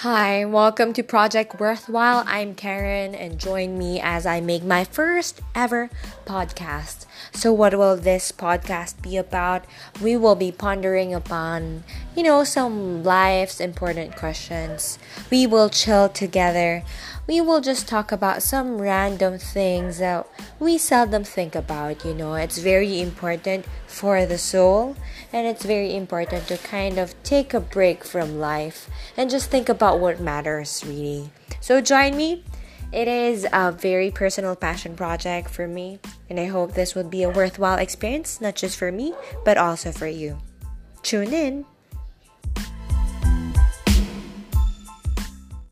Hi, welcome to Project Worthwhile. I'm Karen, and join me as I make my first ever podcast. So, what will this podcast be about? We will be pondering upon, you know, some life's important questions. We will chill together. We will just talk about some random things that we seldom think about. You know, it's very important for the soul, and it's very important to kind of take a break from life and just think about what matters really. So join me. It is a very personal passion project for me, and I hope this would be a worthwhile experience, not just for me, but also for you. Tune in.